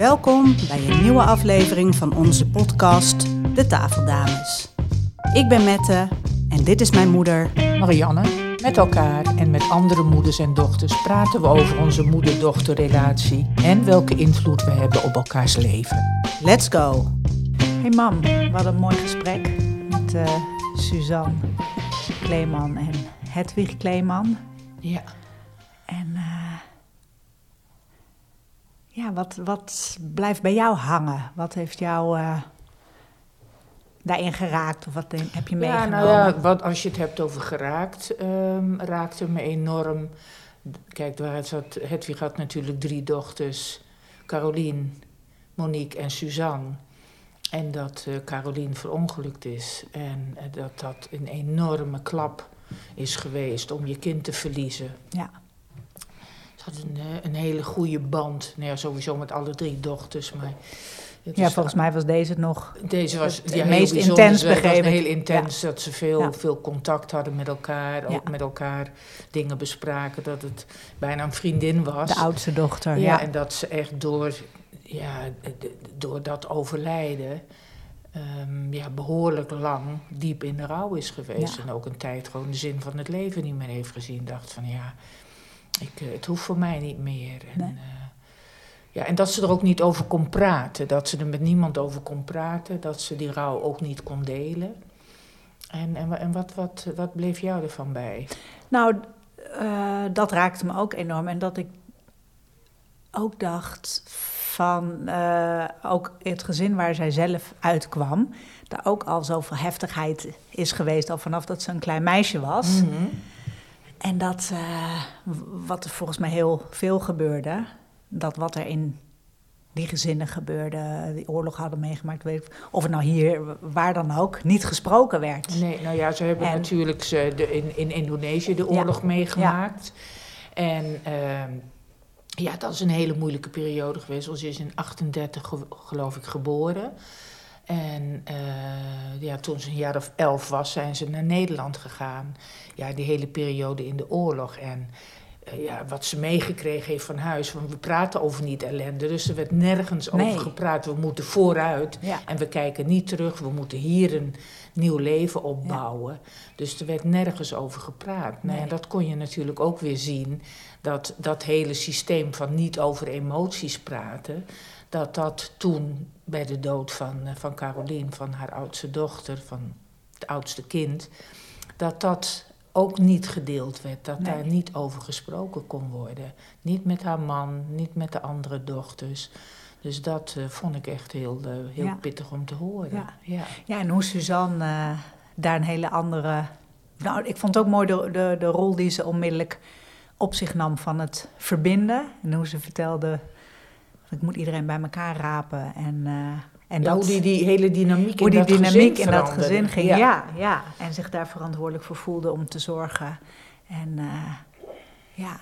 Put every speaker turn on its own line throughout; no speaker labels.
Welkom bij een nieuwe aflevering van onze podcast De Tafeldames. Ik ben Mette en dit is mijn moeder.
Marianne. Met elkaar en met andere moeders en dochters praten we over onze moeder-dochterrelatie en welke invloed we hebben op elkaars leven.
Let's go!
Hey mam, we hadden een mooi gesprek met uh, Suzanne Kleeman en Hedwig Kleeman.
Ja.
En ja, wat, wat blijft bij jou hangen? Wat heeft jou uh, daarin geraakt? Of wat heb je meegenomen?
Ja, nou ja, wat, als je het hebt over geraakt, um, raakte me enorm. Kijk, waar zat, Hedwig had natuurlijk drie dochters. Carolien, Monique en Suzanne. En dat uh, Carolien verongelukt is. En uh, dat dat een enorme klap is geweest om je kind te verliezen.
Ja.
Ze had een, uh, een hele goede band. Nou ja, sowieso met alle drie dochters. Maar
ja, volgens mij was deze nog
deze was,
het ja, meest intens begrepen.
heel intens, ja. dat ze veel, ja. veel contact hadden met elkaar. Ook met elkaar dingen bespraken. Dat het bijna een vriendin was.
De oudste dochter,
ja. En dat ze echt door, ja, door dat overlijden... Um, ja, behoorlijk lang diep in de rouw is geweest. En ook een tijd gewoon de zin van het leven niet meer heeft gezien. Dacht van ja, ik, het hoeft voor mij niet meer. En,
nee.
uh, ja, en dat ze er ook niet over kon praten. Dat ze er met niemand over kon praten. Dat ze die rouw ook niet kon delen. En, en, en wat, wat, wat bleef jou ervan bij?
Nou, uh, dat raakte me ook enorm. En dat ik ook dacht van... Uh, ook het gezin waar zij zelf uitkwam... daar ook al zoveel heftigheid is geweest... al vanaf dat ze een klein meisje was.
Mm -hmm.
En dat, uh, wat er volgens mij heel veel gebeurde dat wat er in die gezinnen gebeurde, die oorlog hadden meegemaakt, weet ik, of het nou hier, waar dan ook, niet gesproken werd.
Nee, nou ja, ze hebben en, natuurlijk ze de, in, in Indonesië de oorlog ja, meegemaakt. Ja. En uh, ja, dat is een hele moeilijke periode geweest. Ze is in 38 geloof ik geboren. En uh, ja, toen ze een jaar of elf was, zijn ze naar Nederland gegaan. Ja, die hele periode in de oorlog. En uh, ja, wat ze meegekregen heeft van huis. Want we praten over niet ellende. Dus er werd nergens
Nee.
over gepraat. We moeten vooruit.
Ja.
En we kijken niet terug. We moeten hier een nieuw leven opbouwen. Dus er werd nergens over gepraat. Nou,
Nee.
en dat kon je natuurlijk ook weer zien. Dat dat hele systeem van niet over emoties praten. Dat dat toen bij de dood van, uh, van Carolien, van haar oudste dochter, van het oudste kind. Dat dat ook niet gedeeld werd. Dat
Nee.
daar niet over gesproken kon worden. Niet met haar man, niet met de andere dochters. Dus dat uh, vond ik echt heel, uh, heel
Ja.
pittig om te horen.
Ja.
Ja.
Ja, en hoe Suzanne eh, daar een hele andere... Nou, ik vond ook mooi de, de, de rol die ze onmiddellijk op zich nam van het verbinden. En hoe ze vertelde, ik moet iedereen bij elkaar rapen. En, uh, en
Ja,
dat,
hoe die, die hele dynamiek
hoe
in
die
dat
dynamiek
gezin
in dat gezin ging.
Ja.
Ja. Ja, en zich daar verantwoordelijk voor voelde om te zorgen. En uh, ja,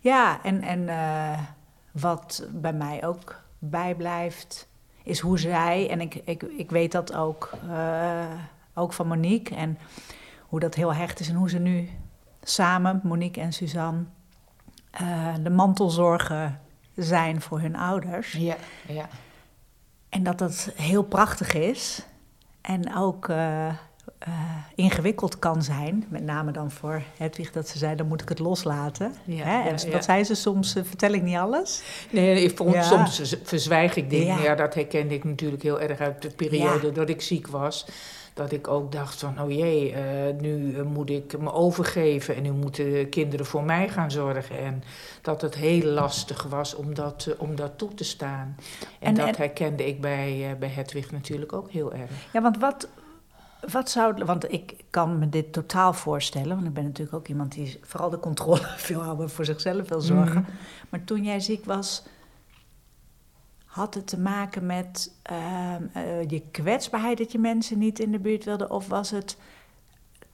ja en, en uh, wat bij mij ook bijblijft, is hoe zij, en ik, ik, ik weet dat ook, ook van Monique, en hoe dat heel hecht is en hoe ze nu samen, Monique en Suzanne, de mantelzorgen zijn voor hun ouders.
Ja, ja.
En dat dat heel prachtig is en ook uh, uh, ingewikkeld kan zijn. Met name dan voor Hedwig dat ze zei, dan moet ik het loslaten.
Ja,
Hè? En
ja,
dat
ja.
zei ze soms, uh, vertel ik niet alles.
Nee, ik vond, soms verzwijg ik dingen.
Ja.
Dat herkende ik natuurlijk heel erg uit de periode dat ik ziek was. Dat ik ook dacht van, oh jee, uh, nu uh, moet ik me overgeven... en nu moeten de kinderen voor mij gaan zorgen. En dat het heel lastig was om dat, uh, om dat toe te staan. En,
En-
dat
en-
herkende ik bij, uh, bij Hedwig natuurlijk ook heel erg.
Ja, want wat, wat zou... Want ik kan me dit totaal voorstellen. Want ik ben natuurlijk ook iemand die vooral de controle wil houden... voor zichzelf wil zorgen.
Mhm.
Maar toen jij ziek was... Had het te maken met ehm, eh, je kwetsbaarheid dat je mensen niet in de buurt wilde? Of was het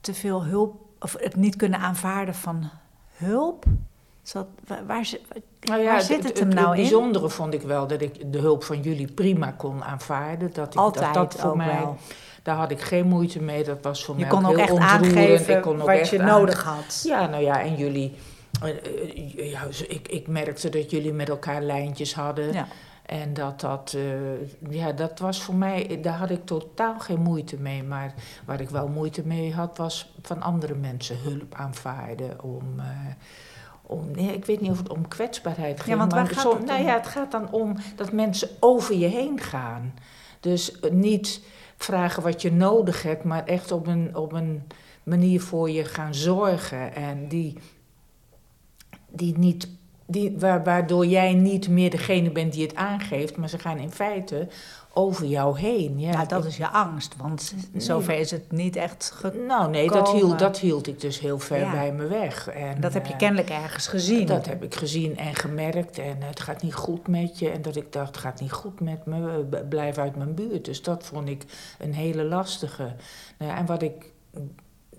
te veel hulp, of het niet kunnen aanvaarden van hulp? Zat, waar,
Nou
zit het hem nou
het
in?
bijzondere vond ik wel dat ik de hulp van jullie prima kon aanvaarden. Dat ik,
Altijd
dat, dat voor
ook
mij,
wel.
Daar had ik geen moeite mee. Dat was voor
Je
mij
kon ook
heel
echt aangeven
Ik kon ook
wat
echt
je nodig had.
Ja, nou ja, en jullie... eh, eh, ja, ik, ik merkte dat jullie met elkaar lijntjes hadden.
Ja.
En dat dat, eh, ja, dat was voor mij, daar had ik totaal geen moeite mee. Maar waar ik wel moeite mee had, was van andere mensen hulp aanvaarden om. Uh, om, nee, ik weet niet of het om kwetsbaarheid gaat.
Ja, want waar gaat het
Nou ja, het gaat dan om dat mensen over je heen gaan. Dus niet vragen wat je nodig hebt, maar echt op een, op een manier voor je gaan zorgen. En die, die niet die, waardoor jij niet meer degene bent die het aangeeft, maar ze gaan in feite over jou heen. Ja,
nou, dat is je angst, want zover is het niet echt gekomen.
Nou nee, dat hield, dat hield ik dus heel ver bij me weg.
En, dat heb je eh, kennelijk ergens gezien.
Dat heb ik gezien en gemerkt en het gaat niet goed met je. En dat ik dacht, het gaat niet goed met me, blijf uit mijn buurt. Dus dat vond ik een hele lastige. Nou, en wat ik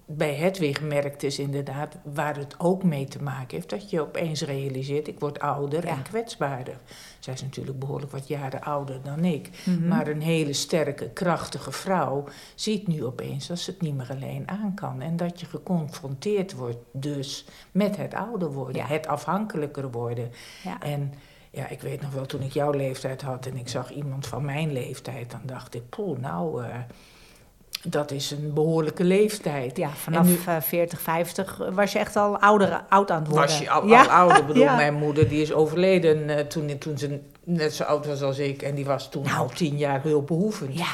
bij Hedwig merkt is inderdaad waar het ook mee te maken heeft. Dat je opeens realiseert, ik word ouder en kwetsbaarder. Zij is natuurlijk behoorlijk wat jaren ouder dan ik. Mhm. Maar een hele sterke, krachtige vrouw ziet nu opeens dat ze het niet meer alleen aan kan. En dat je geconfronteerd wordt dus met het ouder worden, het afhankelijker worden. Ja. En ja, ik weet nog wel, toen ik jouw leeftijd had en ik zag iemand van mijn leeftijd, dan dacht ik, poeh, nou... Uh, dat is een behoorlijke leeftijd.
Ja, vanaf nu, 40, 50 eh, was je echt al ouder, oud aan het worden.
Was je al, ja. al ouder. Ik bedoel, mijn moeder die is overleden uh, toen, toen ze net zo oud was als ik. En die was toen nou. al tien jaar hulpbehoevend. Ja.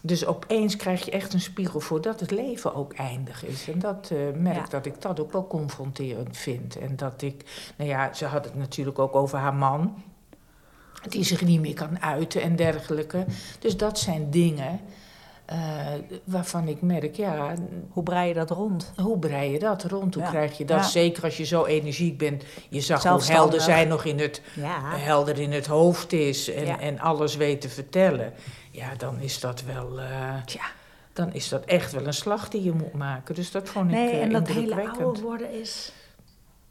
Dus opeens krijg je echt een spiegel voor dat het leven ook eindig is. En dat uh, merk dat ik dat ook wel confronterend vind. En dat ik, nou ja, ze had het natuurlijk ook over haar man. Die zich niet meer kan uiten en dergelijke. Dus dat zijn dingen uh, waarvan ik merk, ja...
Hoe brei je dat rond?
Hoe brei je dat rond? Hoe krijg je dat? Zeker als je zo energiek bent. Je zag hoe helder zij nog in het, helder in het hoofd is en, en alles weet te vertellen. Ja, dan is dat wel... Uh, dan is dat echt wel een slag die je moet maken. Dus dat vond
nee,
ik uh,
en dat hele ouder worden is...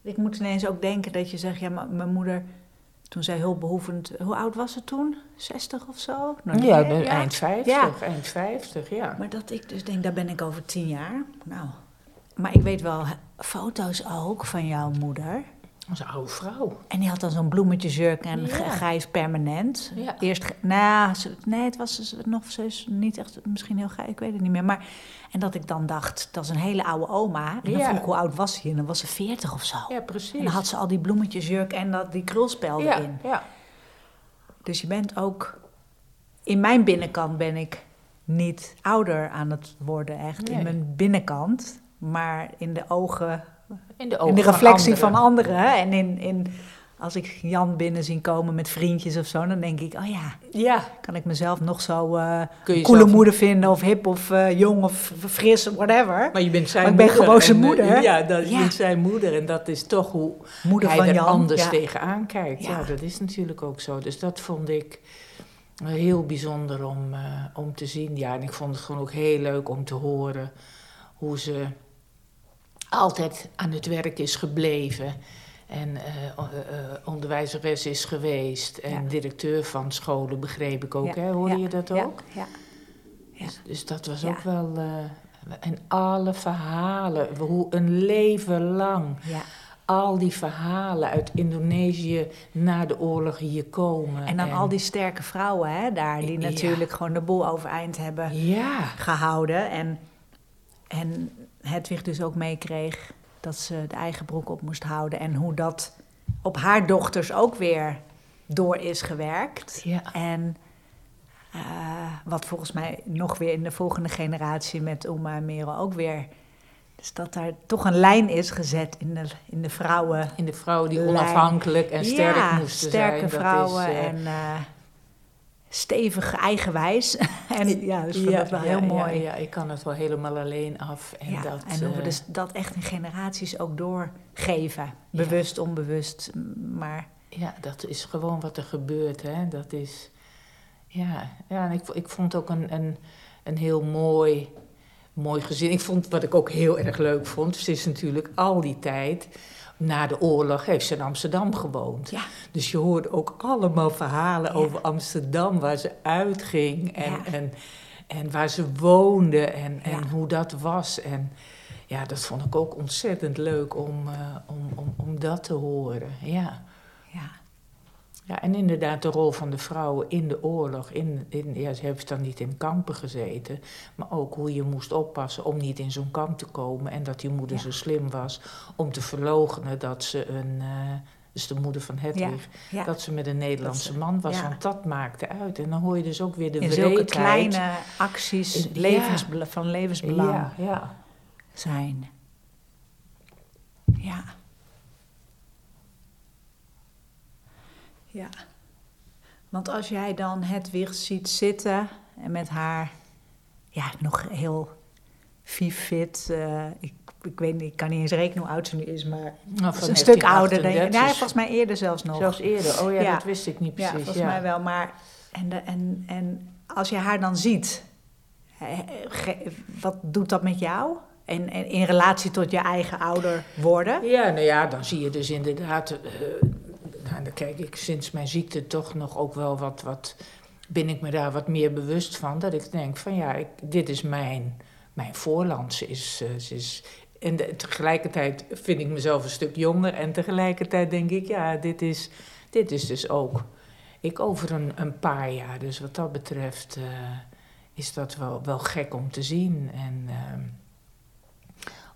Ik moet ineens ook denken dat je zegt, ja, mijn moeder toen zij hulpbehoevend, hoe oud was ze toen? 60 of zo?
Nou, ja, eind 50, ja. eind 50, ja.
Maar dat ik dus denk, daar ben ik over tien jaar. Nou, maar ik weet wel foto's ook van jouw moeder.
Een oude vrouw.
En die had dan zo'n bloemetjesjurk en ja. grijs permanent. Ja. Eerst, nou, nee, het was dus nog steeds niet echt, misschien heel grijs, ik weet het niet meer. Maar, en dat ik dan dacht, dat is een hele oude oma. En dan vroeg ik, hoe oud was ze? En dan was ze veertig of zo.
Ja, precies.
En dan had ze al die bloemetjesjurk en dat, die krulspel
ja,
erin.
Ja.
Dus je bent ook, in mijn binnenkant ben ik niet ouder aan het worden, echt. In mijn binnenkant. Maar in de ogen in de, in de reflectie van anderen. Van anderen en in, in, als ik Jan binnen zien komen met vriendjes of zo, dan denk ik, oh ja, ja. kan ik mezelf nog zo uh, coole moeder vinden, of hip, of uh, jong, of fris, whatever.
Maar je bent zijn
maar
ik ben
gewoon zijn moeder.
Ja, dat, je bent zijn moeder en dat is toch hoe moeder hij van er Jan. anders ja. tegenaan kijkt. Ja. dat is natuurlijk ook zo. Dus dat vond ik heel bijzonder om, uh, om te zien. Ja, en ik vond het gewoon ook heel leuk om te horen hoe ze altijd aan het werk is gebleven. En uh, uh, onderwijzeres is geweest. En directeur van scholen, begreep ik ook. Ja. Hè? Hoorde je dat ook? Ja. Dus, dus, dat was ook wel. Uh, en alle verhalen, hoe een leven lang. Al die verhalen uit Indonesië na de oorlog hier komen.
En dan al die sterke vrouwen hè, daar, die natuurlijk gewoon de boel overeind hebben gehouden. En, en Hedwig dus ook meekreeg dat ze de eigen broek op moest houden. En hoe dat op haar dochters ook weer door is gewerkt. Ja. En uh, wat volgens mij nog weer in de volgende generatie met Oma en Merel ook weer... Dus dat daar toch een lijn is gezet in de, in de vrouwen.
In de vrouwen die onafhankelijk en sterk ja, moesten
sterke
zijn.
sterke vrouwen is, uh, en... Uh, stevig, eigenwijs. en ja, dus ja, dat wel heel mooi.
Ja, ik kan het wel helemaal alleen af. En, dat,
en hoe we eh, dus dat echt in generaties ook doorgeven. Bewust, onbewust, maar...
Ja, dat is gewoon wat er gebeurt, hè. Dat is... Ja, ja en ik, ik vond ook een, een, een heel mooi, mooi gezin. Ik vond, wat ik ook heel erg leuk vond, ze is natuurlijk al die tijd na de oorlog heeft ze in Amsterdam gewoond. Ja. Dus je hoorde ook allemaal verhalen over Amsterdam, waar ze uitging en, en, en waar ze woonde en, en hoe dat was. En ja, dat vond ik ook ontzettend leuk om, uh, om, om, om dat te horen. Ja.
ja.
Ja, en inderdaad de rol van de vrouwen in de oorlog. In, in, ja, ze hebben dan niet in kampen gezeten, maar ook hoe je moest oppassen om niet in zo'n kamp te komen. En dat die moeder zo slim was om te verlogenen dat ze een, uh, dus de moeder van Hedwig, ja, dat ze met een Nederlandse man was. Want dat maakte uit. En dan hoor je dus ook weer de
in zulke kleine acties levens, van levensbelang zijn. Ja. Ja. Want als jij dan Hedwig ziet zitten en met haar, ja, nog heel fit. Uh, ik, ik weet niet, ik kan niet eens rekenen hoe oud ze nu is, maar nou, een stuk ouder. Dan, ja, volgens mij eerder zelfs nog.
Zelfs eerder, oh ja, dat wist ik niet precies.
Ja, volgens mij wel. Maar, en, de, en, en als je haar dan ziet, wat doet dat met jou? En, en, in relatie tot je eigen ouder worden?
Ja, nou ja, dan zie je dus inderdaad. Uh, nou, dan kijk ik sinds mijn ziekte toch nog ook wel wat, wat. Ben ik me daar wat meer bewust van. Dat ik denk van ja, dit is mijn, mijn is, ze is, en tegelijkertijd vind ik mezelf een stuk jonger. En tegelijkertijd denk ik, ja, dit is, dit is dus ook. Ik over een, een paar jaar. Dus wat dat betreft uh, is dat wel, wel gek om te zien. En. Uh,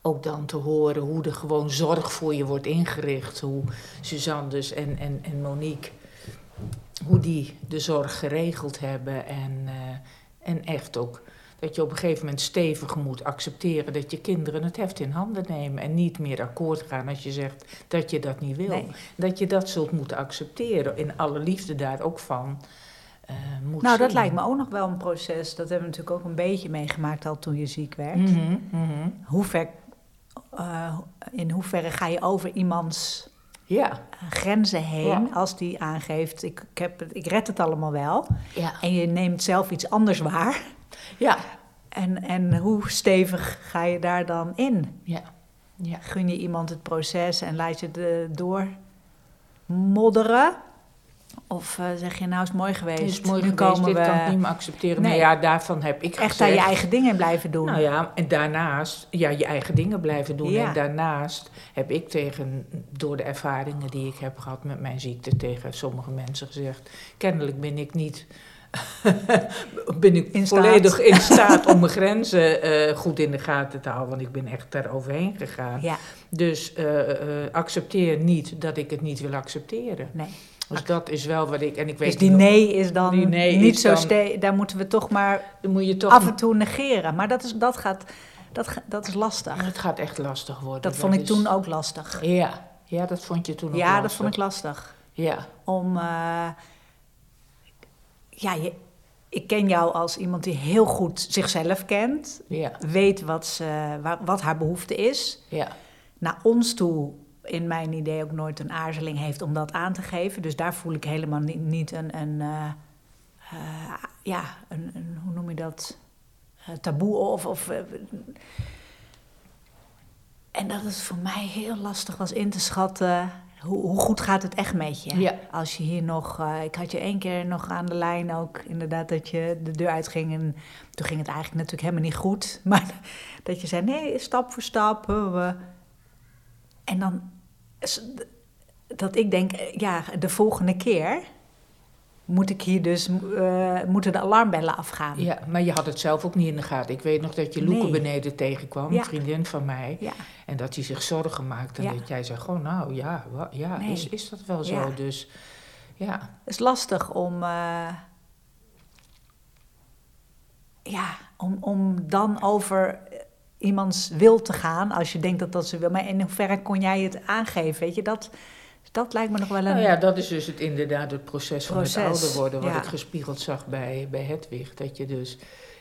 ook dan te horen hoe er gewoon zorg voor je wordt ingericht. Hoe Suzanne dus en, en, en Monique, hoe die de zorg geregeld hebben. En, uh, en echt ook dat je op een gegeven moment stevig moet accepteren dat je kinderen het heft in handen nemen. En niet meer akkoord gaan als je zegt dat je dat niet wil. Nee. Dat je dat zult moeten accepteren. In alle liefde daar ook van. Uh,
nou, dat lijkt me ook nog wel een proces. Dat hebben we natuurlijk ook een beetje meegemaakt al toen je ziek werd.
Mm -hmm, mm -hmm.
Hoe ver uh, in hoeverre ga je over iemands
ja.
grenzen heen ja. als die aangeeft: ik, ik, heb ik red het allemaal wel.
Ja.
En je neemt zelf iets anders waar.
Ja.
En, en hoe stevig ga je daar dan in?
Ja. Ja.
Gun je iemand het proces en laat je het door modderen? Of uh, zeg je, nou is het mooi geweest.
Het is mooi
nu
geweest,
komen
dit
we...
kan ik niet meer accepteren. Nee. Maar ja, daarvan heb ik
Echt
gezegd...
aan je eigen dingen blijven doen.
Nou ja, en daarnaast, ja, je eigen dingen blijven doen. Ja. En daarnaast heb ik tegen, door de ervaringen die ik heb gehad met mijn ziekte, tegen sommige mensen gezegd, kennelijk ben ik niet... ben ik
in
volledig in staat om mijn grenzen uh, goed in de gaten te houden, want ik ben echt daar overheen gegaan.
Ja.
Dus uh, accepteer niet dat ik het niet wil accepteren.
Nee.
Dus dat is wel wat ik. En ik weet
dus die nee is dan niet is zo dan, Daar moeten we toch maar
moet je toch
af en toe negeren. Maar dat is, dat gaat, dat, dat is lastig.
Het gaat echt lastig worden.
Dat, dat vond ik is... toen ook lastig.
Ja. ja, dat vond je toen ook
ja,
lastig.
dat vond ik lastig.
Ja.
Om. Uh, ja, je, ik ken jou als iemand die heel goed zichzelf kent.
Ja.
Weet wat, ze, wat haar behoefte is.
Ja.
Naar ons toe in mijn idee ook nooit een aarzeling heeft om dat aan te geven. Dus daar voel ik helemaal niet, niet een, een uh, uh, ja, een, een, hoe noem je dat, uh, taboe of... of en dat het voor mij heel lastig was in te schatten... Hoe, hoe goed gaat het echt met je?
Ja.
Als je hier nog... ik had je één keer nog aan de lijn ook, inderdaad, dat je de deur uitging... en toen ging het eigenlijk natuurlijk helemaal niet goed. Maar dat je zei, nee, stap voor stap... En dan dat ik denk, ja, de volgende keer moet ik hier dus, uh, moeten de alarmbellen afgaan.
Ja, maar je had het zelf ook niet in de gaten. Ik weet nog dat je Loeke nee. beneden tegenkwam,
ja.
een vriendin van mij.
Ja.
En dat hij zich zorgen maakte. En
Ja.
dat jij zei gewoon, nou ja, wa- ja
Nee.
is, is dat wel zo? Dus ja,
Het is lastig om, eh, ja, om, om dan over iemands wil te gaan, als je denkt dat dat ze wil. Maar in hoeverre kon jij het aangeven? Weet je, dat, dat lijkt me nog wel een...
nou ja, dat is dus het, inderdaad het proces van het ouder worden. Wat
ja.
ik gespiegeld zag bij, bij Hedwig. Dat je dus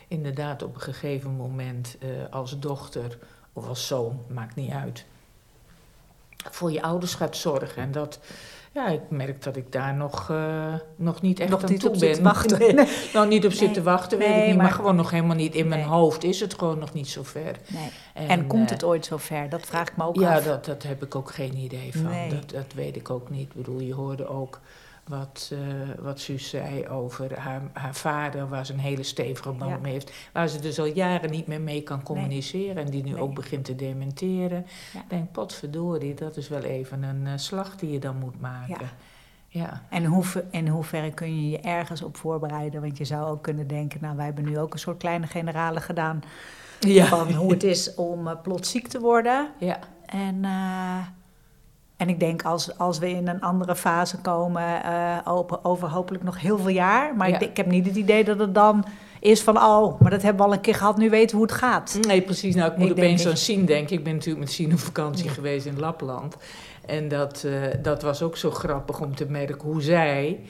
inderdaad op een gegeven moment eh, als dochter of als zoon, maakt niet uit, voor je ouders gaat zorgen. En dat, ja, ik merk dat ik daar nog, eh, nog niet echt
Nog
aan
niet
toe
op
ben.
wachten.
Nee, nou, niet op
Nee.
zitten wachten, weet ik niet. Maar,
maar-
gewoon nog helemaal niet in mijn hoofd is het gewoon nog niet zo ver.
Nee.
En,
En, komt
eh,
het ooit zover? Dat vraag ik me ook
ja,
af.
dat, dat heb ik ook geen idee van. Dat, dat weet ik ook niet. Ik bedoel, je hoorde ook wat, eh wat Suus zei over haar, haar vader, waar ze een hele stevige band
Ja.
mee heeft. Waar ze dus al jaren niet meer mee kan communiceren en die nu
Nee.
ook begint te dementeren.
Ja.
Ik denk, potverdorie, dat is wel even een eh, slag die je dan moet maken.
Ja.
Ja.
En hoever, in hoeverre kun je je ergens op voorbereiden? Want je zou ook kunnen denken, nou wij hebben nu ook een soort kleine generale gedaan
Ja.
van hoe het is om uh, plots ziek te worden.
Ja.
En, en ik denk als, als we in een andere fase komen, uh, over, over, hopelijk nog heel veel jaar. Maar ja. ik, ik, heb niet het idee dat het dan is van, oh, maar dat hebben we al een keer gehad, nu weten we hoe het gaat.
Nee, precies. Nou, ik moet ik opeens aan Sien denken. Ik ben natuurlijk met Sien op vakantie ja. geweest in Lapland. En dat, uh, dat was ook zo grappig om te merken hoe zij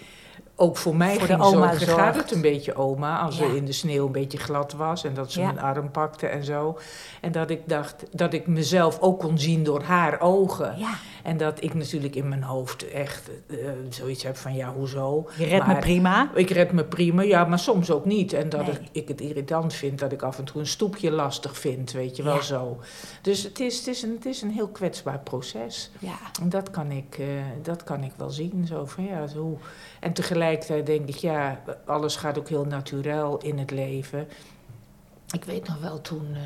ook voor mij
voor
ging zorgen.
zorgt.
Gaat het een beetje oma, als
Ja.
er in de sneeuw een beetje glad was en dat ze
Ja.
mijn arm pakte en zo. En dat ik dacht dat ik mezelf ook kon zien door haar ogen.
Ja,
En dat ik natuurlijk in mijn hoofd echt eh, zoiets heb van ja, hoezo?
je redt me prima.
Ik red me prima, ja, maar soms ook niet. En dat
Nee.
ik, ik het irritant vind dat ik af en toe een stoepje lastig vind, weet je wel
Ja.
zo. Dus het is, het, is een, het is een heel kwetsbaar proces.
Ja,
En dat kan ik, eh, dat kan ik wel zien. Zo van, ja, zo. En tegelijkertijd denk ik, ja, alles gaat ook heel natuurlijk in het leven. Ik weet nog wel toen. eh,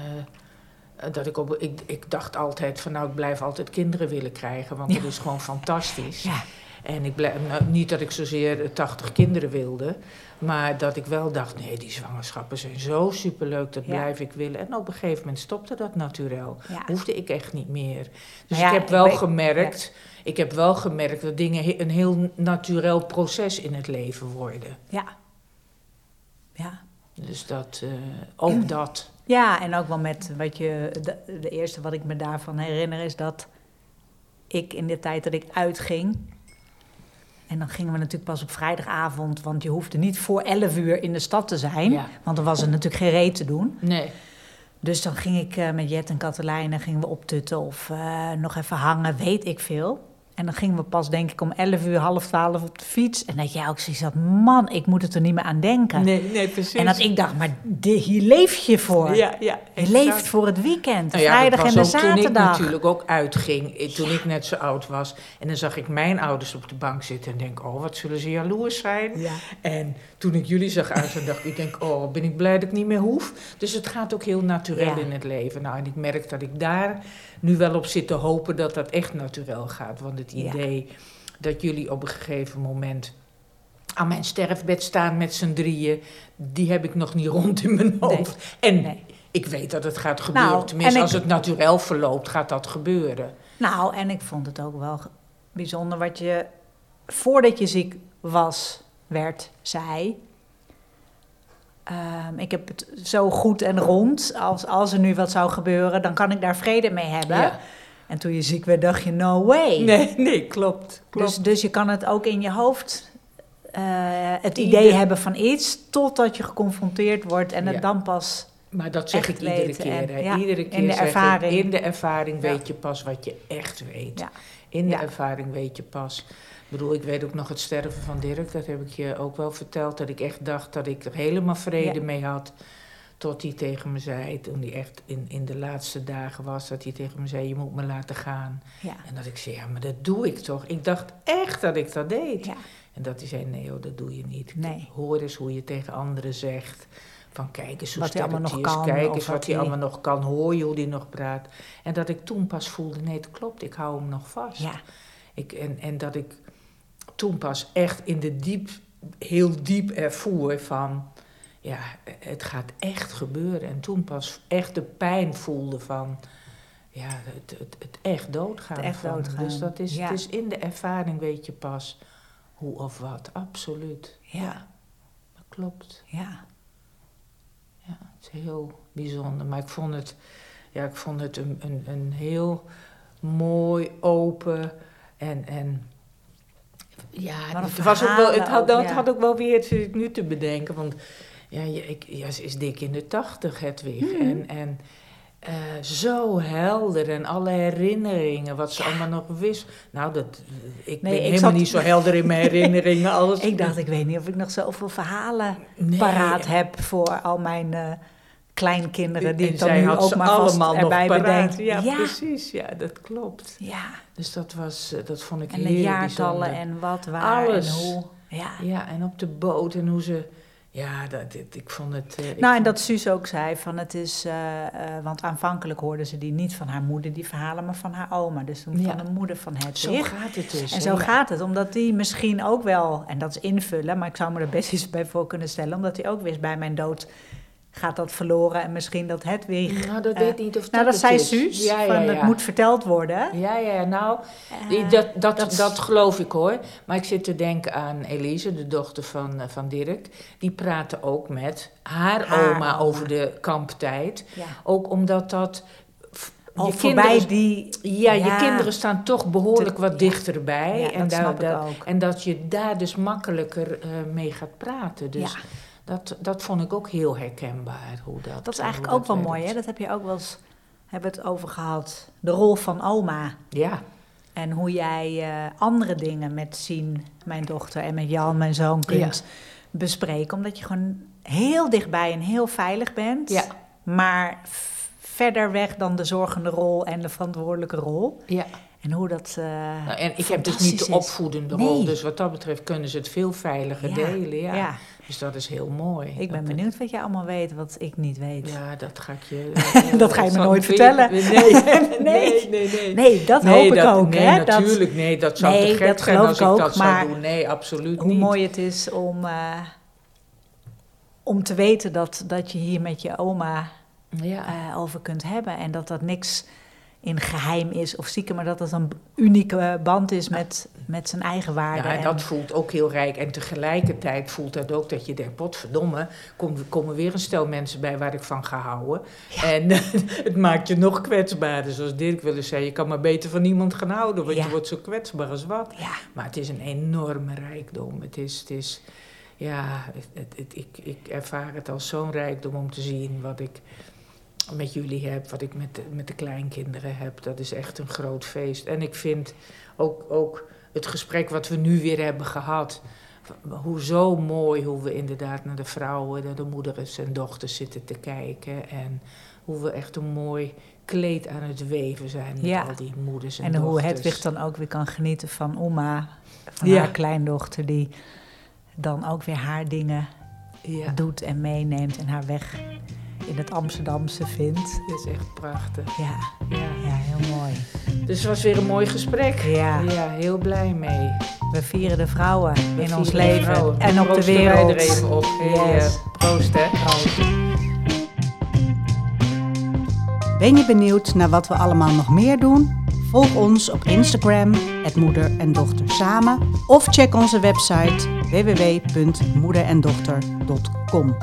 dat ik, op, ik, ik dacht altijd van nou, ik blijf altijd kinderen willen krijgen, want
Ja.
dat is gewoon fantastisch.
ja,
En ik blijf, nou, niet dat ik zozeer eh, 80 kinderen wilde, maar dat ik wel dacht, nee, die zwangerschappen zijn zo superleuk, dat
Ja.
blijf ik willen. En op een gegeven moment stopte dat natuurlijk.
ja.
Hoefde ik echt niet meer. Dus
Nou ja,
ik heb wel gemerkt, ik heb wel gemerkt dat dingen een heel natuurlijk proces in het leven worden.
ja. ja.
Dus dat, eh, ook dat.
Ja, en ook wel met wat je. De, de eerste wat ik me daarvan herinner is dat ik in de tijd dat ik uitging. En dan gingen we natuurlijk pas op vrijdagavond, want je hoefde niet voor 11 uur in de stad te zijn.
Ja.
Want dan was er natuurlijk geen reet te doen.
Nee.
Dus dan ging ik eh, met Jet en Katelijne gingen we optutten of eh, nog even hangen, weet ik veel. En dan gingen we pas, denk ik, om 11 uur, half 12 op de fiets. En dat jij ook zoiets had, man, ik moet er niet meer aan denken.
Nee, nee, precies.
En dat ik dacht, maar hier leef je voor.
Ja, ja.
Je leeft voor het weekend, de
Nou ja,
vrijdag
dat
en de
was ook Toen ik
zaterdag.
natuurlijk ook uitging, eh, toen ik net zo oud was. En dan zag ik mijn ouders op de bank zitten en denk, oh, wat zullen ze jaloers zijn.
Ja.
En toen ik jullie zag uit, dacht ik, ik denk, oh, ben ik blij dat ik niet meer hoef. Dus het gaat ook heel natuurlijk
Ja.
in het leven. Nou, en ik merk dat ik daar nu wel op zit te hopen dat dat echt natuurlijk gaat. Want het
Ja.
idee dat jullie op een gegeven moment aan mijn sterfbed staan met z'n drieën, die heb ik nog niet rond in mijn
Nee.
hoofd. En
Nee.
ik weet dat het gaat gebeuren.
Nou,
Tenminste,
en
als
ik-
het natuurlijk verloopt, gaat dat gebeuren.
Nou, en ik vond het ook wel bijzonder wat je, voordat je ziek was, werd, zei. Ehm, ik heb het zo goed en rond. Als, als er nu wat zou gebeuren, dan kan ik daar vrede mee hebben.
Ja.
En toen je ziek werd, dacht je, no way.
Nee, nee, klopt. klopt.
Dus, dus je kan het ook in je hoofd eh, het idee hebben van iets, totdat je geconfronteerd wordt en het
Ja.
dan pas.
maar dat zeg ik iedere keer.
en-
hè.
ja,
iedere
in
keer
de
zeg ik,
ervaring.
in de ervaring weet je pas wat je echt weet. In de ervaring weet je pas. Ik bedoel, ik weet ook nog het sterven van Dirk. Dat heb ik je ook wel verteld. Dat ik echt dacht dat ik er helemaal vrede
Ja.
mee had. Tot hij tegen me zei, toen hij echt in, in de laatste dagen was, dat hij tegen me zei: Je moet me laten gaan.
Ja.
En dat ik zei: Ja, maar dat doe ik toch? Ik dacht echt dat ik dat deed.
Ja.
En dat hij zei: Nee, hoor, dat doe je niet.
Nee.
Hoor eens hoe je tegen anderen zegt. Van kijk eens hoe
Wat hij
sterk
allemaal
hij
nog
is.
kan,
Kijk eens
wat
hij
hij-
allemaal nog kan. Hoor je hoe hij nog praat. En dat ik toen pas voelde: Nee, het klopt. Ik hou hem nog vast.
Ja.
Ik, en, en dat ik toen pas echt in de diep, heel diep ervoer van, ja, het gaat echt gebeuren. En toen pas echt de pijn voelde van, ja, het, het, het echt doodgaan.
Het echt doodgaan,
Dus dat is,
ja.
het is in de ervaring weet je pas hoe of wat, absoluut.
Ja.
dat klopt.
Ja.
Ja, het is heel bijzonder. Maar ik vond het, ja, ik vond het een, een, een heel mooi, open en. en ja, het, was ook wel, het, had,
ook, ja.
had ook wel weer, het zit ik nu te bedenken, want ja, ik, ja, ze is dik in de tachtig, Hedwig.
Mhm.
En, en eh, zo helder en alle herinneringen, wat ze allemaal nog wist. Nou, dat, ik
Nee,
ben
ik
helemaal
zat-
niet zo helder in mijn herinneringen. Alles.
Ik dacht, ik weet niet of ik nog zoveel verhalen
Nee.
paraat heb voor al mijn eh, kleinkinderen, die
En zij
nu
had
ook
ze
maar
allemaal nog
erbij
paraat.
bedenkt.
Ja,
ja.
precies. Ja, dat klopt.
Ja.
Dus dat, was, eh, dat vond ik
En de
heel
jaartallen
bijzonder.
en wat, waar
Alles.
en hoe. Ja.
Ja, en op de boot en hoe ze... Ja, dat, ik vond het... Uh,
nou, en dat Suus ook zei, van het is... Uh, uh, want aanvankelijk hoorde ze die niet van haar moeder, die verhalen, maar van haar oma. Dus toen ja. van de moeder van het.
Zo gaat het dus.
En zo gaat het, omdat die misschien ook wel... En dat is invullen, maar ik zou me er best eens bij voor kunnen stellen... omdat hij ook wist bij mijn dood gaat dat verloren en misschien dat het weer.
Nou, dat weet niet of dat
Nou, dat zei
is.
Suus, ja, ja, van het moet verteld worden.
Ja, ja, nou, uh, dat, dat, dat, dat, geloof ik hoor. Maar ik zit te denken aan Elise, de dochter van, van Dirk. Die praatte ook met haar, haar oma, oma, over de kamptijd. Ook omdat dat...
Al je kinderen, die...
Ja, je kinderen staan toch behoorlijk wat dichterbij. en, daar, dat, en dat je daar dus makkelijker uh, mee gaat praten. Dus dat, dat vond ik ook heel herkenbaar. Hoe dat,
dat is eigenlijk ook wel mooi, hè? Dat heb je ook wel eens hebben het over gehad. De rol van oma.
Ja.
En hoe jij uh, andere dingen met Sien, mijn dochter, en met Jan, mijn zoon, kunt ja. bespreken. Omdat je gewoon heel dichtbij en heel veilig bent.
Ja.
Maar verder weg dan de zorgende rol en de verantwoordelijke rol.
Ja.
En hoe dat. Uh,
nou, en ik heb dus niet de opvoedende rol, dus wat dat betreft kunnen ze het veel veiliger
ja.
delen. Ja. Dus dat is heel mooi.
Ik ben
dat,
benieuwd wat jij allemaal weet, wat ik niet weet.
Ja, dat ga ik je.
Uh, dat ga je me nooit vertellen.
Nee, nee, nee, nee,
dat hoop
dat,
ik ook.
Nee,
hè?
natuurlijk. Dat, nee, dat zou te gek
dat
zijn als ik
ook,
dat
maar
zou doen. Nee, absoluut
hoe
niet.
mooi het is om, uh, om te weten dat, dat je hier met je oma
ja.
uh, over kunt hebben. En dat dat niks in geheim is of stiekem, maar dat het een unieke band is met, met zijn eigen waarde.
Ja, en dat voelt ook heel rijk. En tegelijkertijd voelt dat ook dat je denkt, potverdomme, komen kom weer een stel mensen bij waar ik van ga houden. Ja. En het maakt je nog kwetsbaarder. Zoals Dirk wilde zeggen, je kan maar beter van niemand gaan houden, want
Ja.
je wordt zo kwetsbaar als wat.
Ja.
Maar het is een enorme rijkdom. Het is, het is ja, het, het, het- ik, ik ervaar het als zo'n rijkdom om te zien wat ik met jullie heb, wat ik met de, met de kleinkinderen heb. Dat is echt een groot feest. En ik vind ook, ook het gesprek wat we nu weer hebben gehad. Hoe zo mooi hoe we inderdaad naar de vrouwen, naar de moeders en dochters zitten te kijken. En hoe we echt een mooi kleed aan het weven zijn met
Ja.
al die moeders en,
En hoe
dochters.
Hedwig dan ook weer kan genieten van oma, van
Ja.
haar kleindochter, die dan ook weer haar dingen
Ja,
doet en meeneemt en haar weg in het Amsterdamse vindt.
dat is echt prachtig.
Ja,
Ja.
ja heel mooi.
Dus het was weer een mooi gesprek.
Ja.
Ja, heel blij mee.
We vieren de vrouwen
We
in ons leven
vrouwen.
en op de
Proosten wij
wereld.
er even op. Hey,
Yes.
eh, proost, hè.
Ben je benieuwd naar wat we allemaal nog meer doen? Volg ons op Instagram, het Moeder en Dochter Samen. Of check onze website www.moederendochter.com.